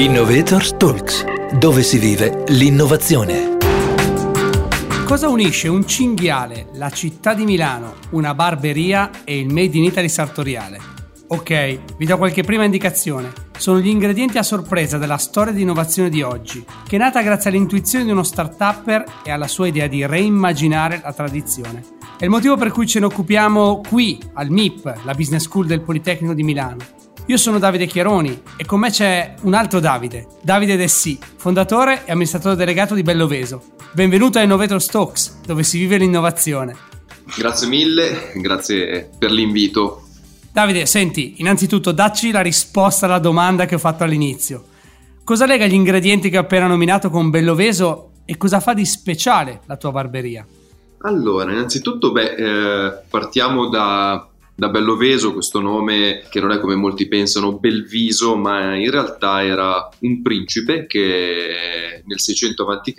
Innovator Talks, dove si vive l'innovazione. Cosa unisce un cinghiale, la città di Milano, una barberia e il Made in Italy sartoriale? Ok, vi do qualche prima indicazione. Sono gli ingredienti a sorpresa della storia di innovazione di oggi, che è nata grazie all'intuizione di uno start-upper e alla sua idea di reimmaginare la tradizione. È il motivo per cui ce ne occupiamo qui, al MIP, la Business School del Politecnico di Milano io sono Davide Chiaroni e con me c'è un altro Davide, Davide Dessì, fondatore e amministratore delegato di Belloveso. Benvenuto a Innovator Stokes, dove si vive l'innovazione. Grazie mille, grazie per l'invito. Davide, senti, innanzitutto dacci la risposta alla domanda che ho fatto all'inizio. Cosa lega gli ingredienti che ho appena nominato con Belloveso e cosa fa di speciale la tua barberia? Allora, innanzitutto, beh, eh, partiamo da da Belloveso, questo nome che non è come molti pensano Belviso, ma in realtà era un principe che nel 600 a.C.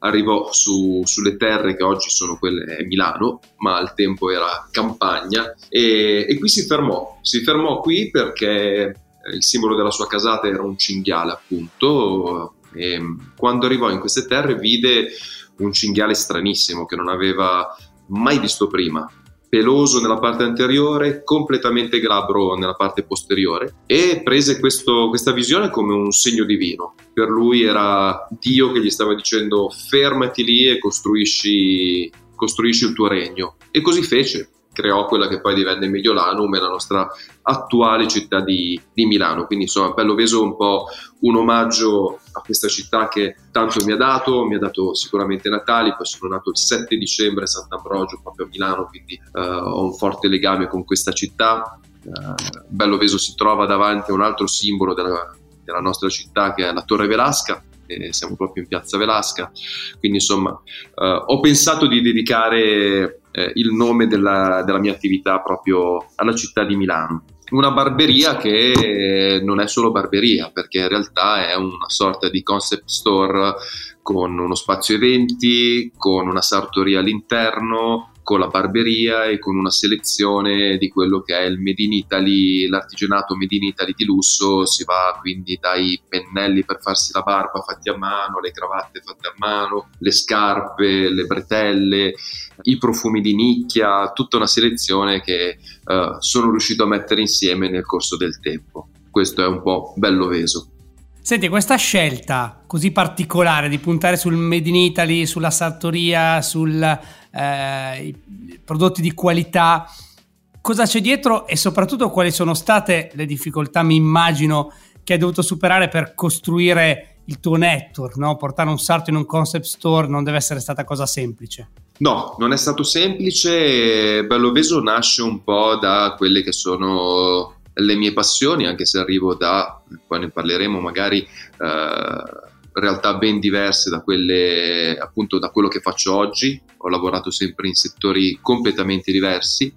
arrivò su, sulle terre che oggi sono quelle Milano, ma al tempo era campagna, e, e qui si fermò. Si fermò qui perché il simbolo della sua casata era un cinghiale, appunto, e quando arrivò in queste terre vide un cinghiale stranissimo che non aveva mai visto prima peloso nella parte anteriore, completamente glabro nella parte posteriore e prese questo, questa visione come un segno divino. Per lui era Dio che gli stava dicendo fermati lì e costruisci, costruisci il tuo regno. E così fece creò quella che poi divenne Mediolanum e la nostra attuale città di, di Milano. Quindi insomma Belloveso è un po' un omaggio a questa città che tanto mi ha dato, mi ha dato sicuramente Natali, poi sono nato il 7 dicembre a Sant'Ambrogio proprio a Milano, quindi uh, ho un forte legame con questa città. Uh, Belloveso si trova davanti a un altro simbolo della, della nostra città che è la Torre Velasca, siamo proprio in piazza Velasca, quindi insomma uh, ho pensato di dedicare eh, il nome della, della mia attività proprio alla città di Milano. Una barberia che non è solo barberia, perché in realtà è una sorta di concept store con uno spazio eventi, con una sartoria all'interno, con la barberia e con una selezione di quello che è il Made in Italy, l'artigianato Made in Italy di lusso, si va quindi dai pennelli per farsi la barba fatti a mano, le cravatte fatte a mano, le scarpe, le bretelle, i profumi di nicchia, tutta una selezione che uh, sono riuscito a mettere insieme nel corso del tempo. Questo è un po' bello veso. Senti, questa scelta così particolare di puntare sul Made in Italy, sulla sartoria, sui eh, prodotti di qualità, cosa c'è dietro e soprattutto quali sono state le difficoltà, mi immagino, che hai dovuto superare per costruire il tuo network, no? portare un sarto in un concept store non deve essere stata cosa semplice. No, non è stato semplice. Belloveso nasce un po' da quelle che sono le mie passioni, anche se arrivo da, poi ne parleremo magari, eh, realtà ben diverse da quelle, appunto, da quello che faccio oggi. Ho lavorato sempre in settori completamente diversi.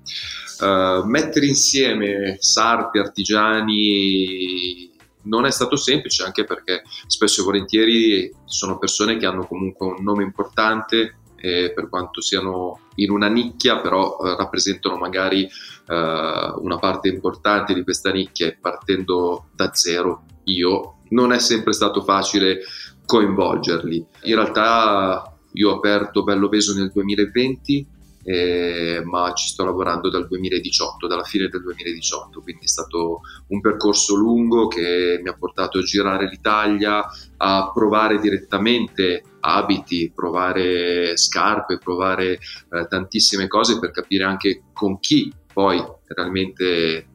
Eh, mettere insieme sarti, artigiani non è stato semplice anche perché spesso e volentieri sono persone che hanno comunque un nome importante eh, per quanto siano in una nicchia, però eh, rappresentano magari eh, una parte importante di questa nicchia e partendo da zero io non è sempre stato facile coinvolgerli. In realtà io ho aperto Bello Peso nel 2020 eh, ma ci sto lavorando dal 2018, dalla fine del 2018, quindi è stato un percorso lungo che mi ha portato a girare l'Italia, a provare direttamente abiti, provare scarpe, provare eh, tantissime cose per capire anche con chi poi realmente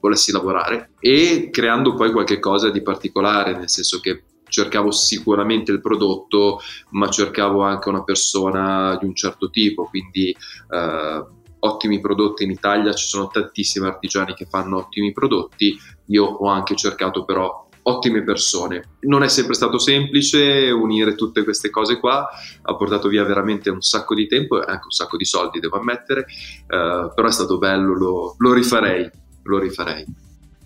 volessi lavorare e creando poi qualche cosa di particolare, nel senso che cercavo sicuramente il prodotto, ma cercavo anche una persona di un certo tipo, quindi eh, ottimi prodotti in Italia, ci sono tantissimi artigiani che fanno ottimi prodotti, io ho anche cercato però ottime persone. Non è sempre stato semplice unire tutte queste cose qua, ha portato via veramente un sacco di tempo e anche un sacco di soldi, devo ammettere, eh, però è stato bello, lo, lo rifarei, lo rifarei.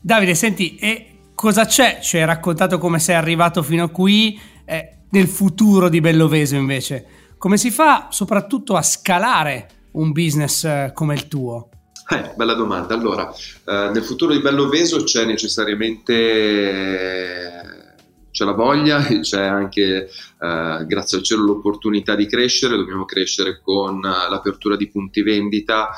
Davide, senti, e cosa c'è? Ci hai raccontato come sei arrivato fino a qui, eh, nel futuro di Belloveso invece. Come si fa soprattutto a scalare un business eh, come il tuo? Eh, bella domanda. Allora, eh, nel futuro di Belloveso c'è necessariamente c'è la voglia e c'è anche, eh, grazie al cielo, l'opportunità di crescere. Dobbiamo crescere con eh, l'apertura di punti vendita.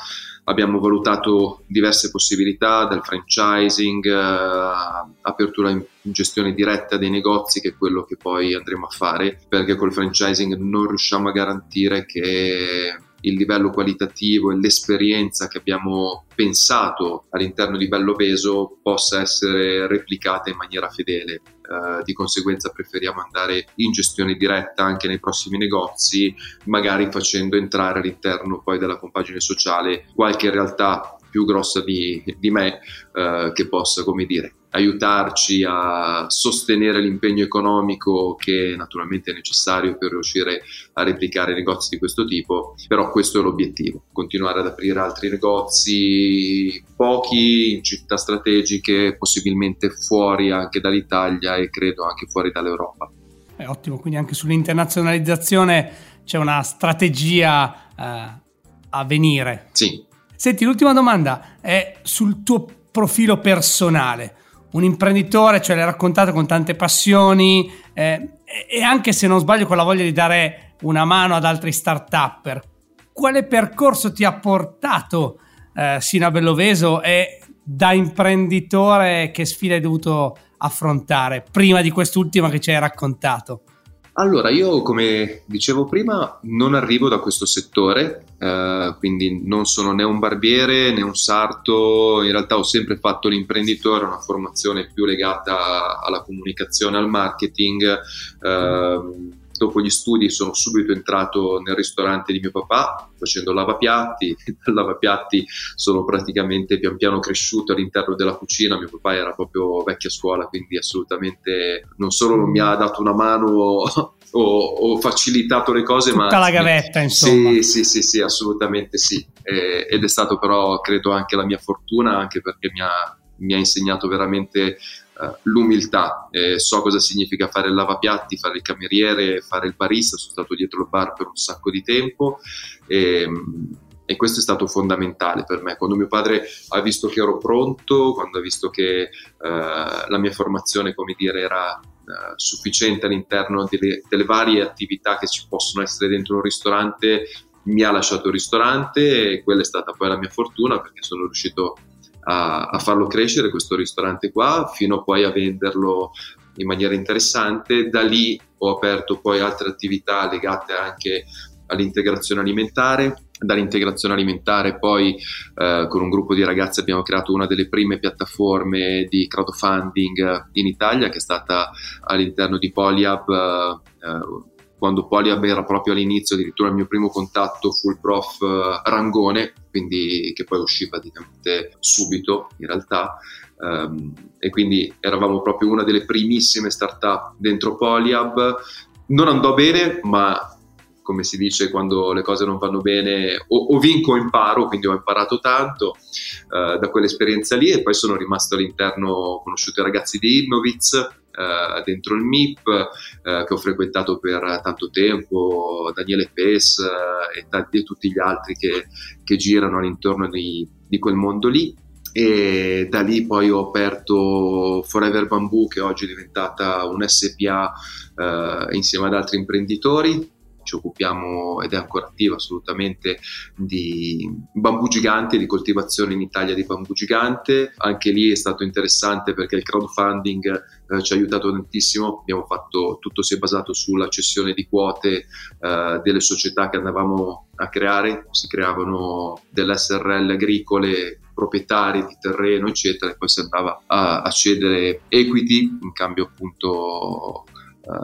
Abbiamo valutato diverse possibilità, dal franchising, eh, apertura in gestione diretta dei negozi, che è quello che poi andremo a fare, perché col franchising non riusciamo a garantire che il livello qualitativo e l'esperienza che abbiamo pensato all'interno di Bello Veso possa essere replicata in maniera fedele. Uh, di conseguenza preferiamo andare in gestione diretta anche nei prossimi negozi, magari facendo entrare all'interno poi della compagine sociale qualche realtà più grossa di, di me uh, che possa, come dire, aiutarci a sostenere l'impegno economico che naturalmente è necessario per riuscire a replicare negozi di questo tipo, però questo è l'obiettivo, continuare ad aprire altri negozi, pochi in città strategiche, possibilmente fuori anche dall'Italia e credo anche fuori dall'Europa. È ottimo, quindi anche sull'internazionalizzazione c'è una strategia eh, a venire. Sì. Senti, l'ultima domanda è sul tuo profilo personale un imprenditore, cioè l'hai raccontato con tante passioni eh, e anche se non sbaglio con la voglia di dare una mano ad altri start-upper. Quale percorso ti ha portato eh, sino a Belloveso e da imprenditore che sfida hai dovuto affrontare prima di quest'ultima che ci hai raccontato? Allora, io come dicevo prima non arrivo da questo settore, eh, quindi non sono né un barbiere né un sarto, in realtà ho sempre fatto l'imprenditore, una formazione più legata alla comunicazione, al marketing. Eh, dopo gli studi sono subito entrato nel ristorante di mio papà facendo lavapiatti, dal lavapiatti sono praticamente pian piano cresciuto all'interno della cucina, mio papà era proprio vecchia scuola, quindi assolutamente non solo non mi ha dato una mano o, o facilitato le cose, Tutta ma... la gavetta, insomma. Sì, sì, sì, sì assolutamente sì. E, ed è stato però, credo, anche la mia fortuna, anche perché mi ha, mi ha insegnato veramente l'umiltà. Eh, so cosa significa fare il lavapiatti, fare il cameriere, fare il barista, sono stato dietro il bar per un sacco di tempo. E, e questo è stato fondamentale per me. Quando mio padre ha visto che ero pronto, quando ha visto che uh, la mia formazione, come dire, era uh, sufficiente all'interno delle, delle, varie attività che ci possono essere dentro un ristorante, mi ha lasciato il ristorante e quella è stata poi la mia fortuna perché sono riuscito a, a farlo crescere questo ristorante qua fino poi a venderlo in maniera interessante. Da lì ho aperto poi altre attività legate anche all'integrazione alimentare. Dall'integrazione alimentare poi eh, con un gruppo di ragazzi abbiamo creato una delle prime piattaforme di crowdfunding in Italia che è stata all'interno di Polyhub eh, quando Polyhub era proprio all'inizio, addirittura il mio primo contatto fu il prof eh, Rangone, quindi che poi uscì praticamente subito in realtà. Um, e quindi eravamo proprio una delle primissime startup dentro Polyhub. Non andò bene, ma come si dice quando le cose non vanno bene, o, o vinco o imparo, quindi ho imparato tanto uh, da quell'esperienza lì e poi sono rimasto all'interno, ho conosciuto i ragazzi di Innoviz, uh, dentro il MIP, uh, che ho frequentato per tanto tempo, Daniele Pes e, tanti, e tutti gli altri che, che girano all'intorno di, di quel mondo lì. E da lì poi ho aperto Forever Bamboo che oggi è diventata un SPA eh, insieme ad altri imprenditori ci occupiamo ed è ancora attiva assolutamente di bambù gigante, di coltivazione in Italia di bambù gigante. Anche lì è stato interessante perché il crowdfunding eh, ci ha aiutato tantissimo. Abbiamo fatto tutto si è basato sulla cessione di quote eh, delle società che andavamo a creare, si creavano delle SRL agricole proprietari di terreno eccetera e poi si andava a, a cedere equity in cambio appunto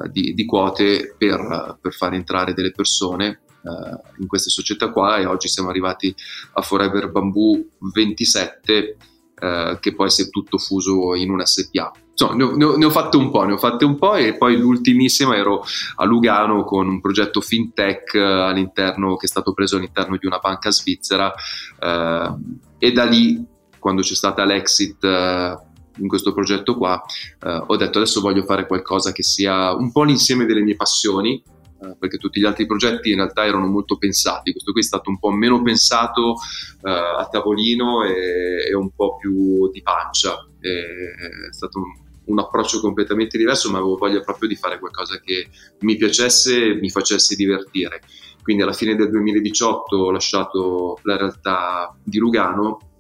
di, di, quote per, per, far entrare delle persone uh, in queste società qua e oggi siamo arrivati a Forever Bamboo 27 uh, che poi si è tutto fuso in un SPA. Insomma, ne ho, ne, ho, fatte un po', ne ho fatte un po' e poi l'ultimissima ero a Lugano con un progetto fintech all'interno che è stato preso all'interno di una banca svizzera e da lì quando c'è stata l'exit in questo progetto qua, eh, ho detto adesso voglio fare qualcosa che sia un po' l'insieme delle mie passioni, eh, perché tutti gli altri progetti in realtà erano molto pensati, questo qui è stato un po' meno pensato eh, a tavolino e, e, un po' più di pancia, è stato un, un approccio completamente diverso, ma avevo voglia proprio di fare qualcosa che mi piacesse e mi facesse divertire. Quindi alla fine del 2018 ho lasciato la realtà di Lugano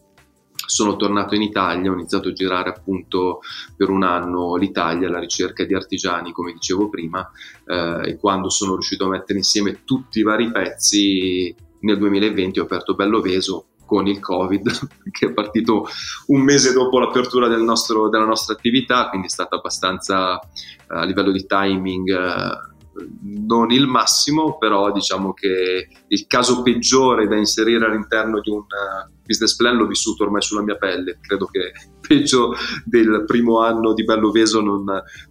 sono tornato in Italia, ho iniziato a girare appunto per un anno l'Italia alla ricerca di artigiani, come dicevo prima, eh, e quando sono riuscito a mettere insieme tutti i vari pezzi, nel 2020 ho aperto Bello Veso con il Covid, che è partito un mese dopo l'apertura del nostro, della nostra attività, quindi è stata abbastanza eh, a livello di timing eh, non il massimo, però diciamo che il caso peggiore da inserire all'interno di un uh, business plan l'ho vissuto ormai sulla mia pelle. Credo che peggio del primo anno di Belloveso non,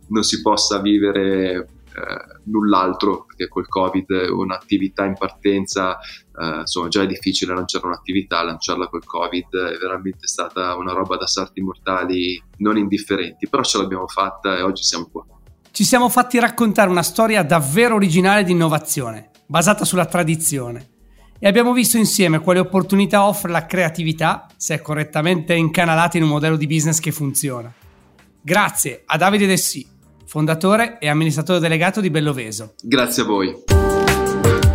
non si possa vivere eh, null'altro, perché col Covid un'attività in partenza, eh, insomma già è difficile lanciare un'attività, lanciarla col Covid è veramente stata una roba da sarti mortali non indifferenti, però ce l'abbiamo fatta e oggi siamo qua ci siamo fatti raccontare una storia davvero originale di innovazione, basata sulla tradizione. E abbiamo visto insieme quale opportunità offre la creatività se è correttamente incanalata in un modello di business che funziona. Grazie a Davide Dessì, fondatore e amministratore delegato di Belloveso. Grazie a voi.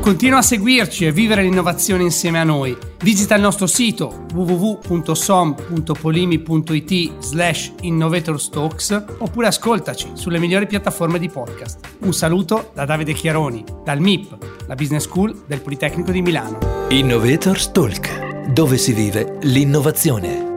Continua a seguirci e vivere l'innovazione insieme a noi. Visita il nostro sito www.som.polimi.it slash innovatorstalks oppure ascoltaci sulle migliori piattaforme di podcast. Un saluto da Davide Chiaroni, dal MIP, la Business School del Politecnico di Milano. Innovators Talk, dove si vive l'innovazione.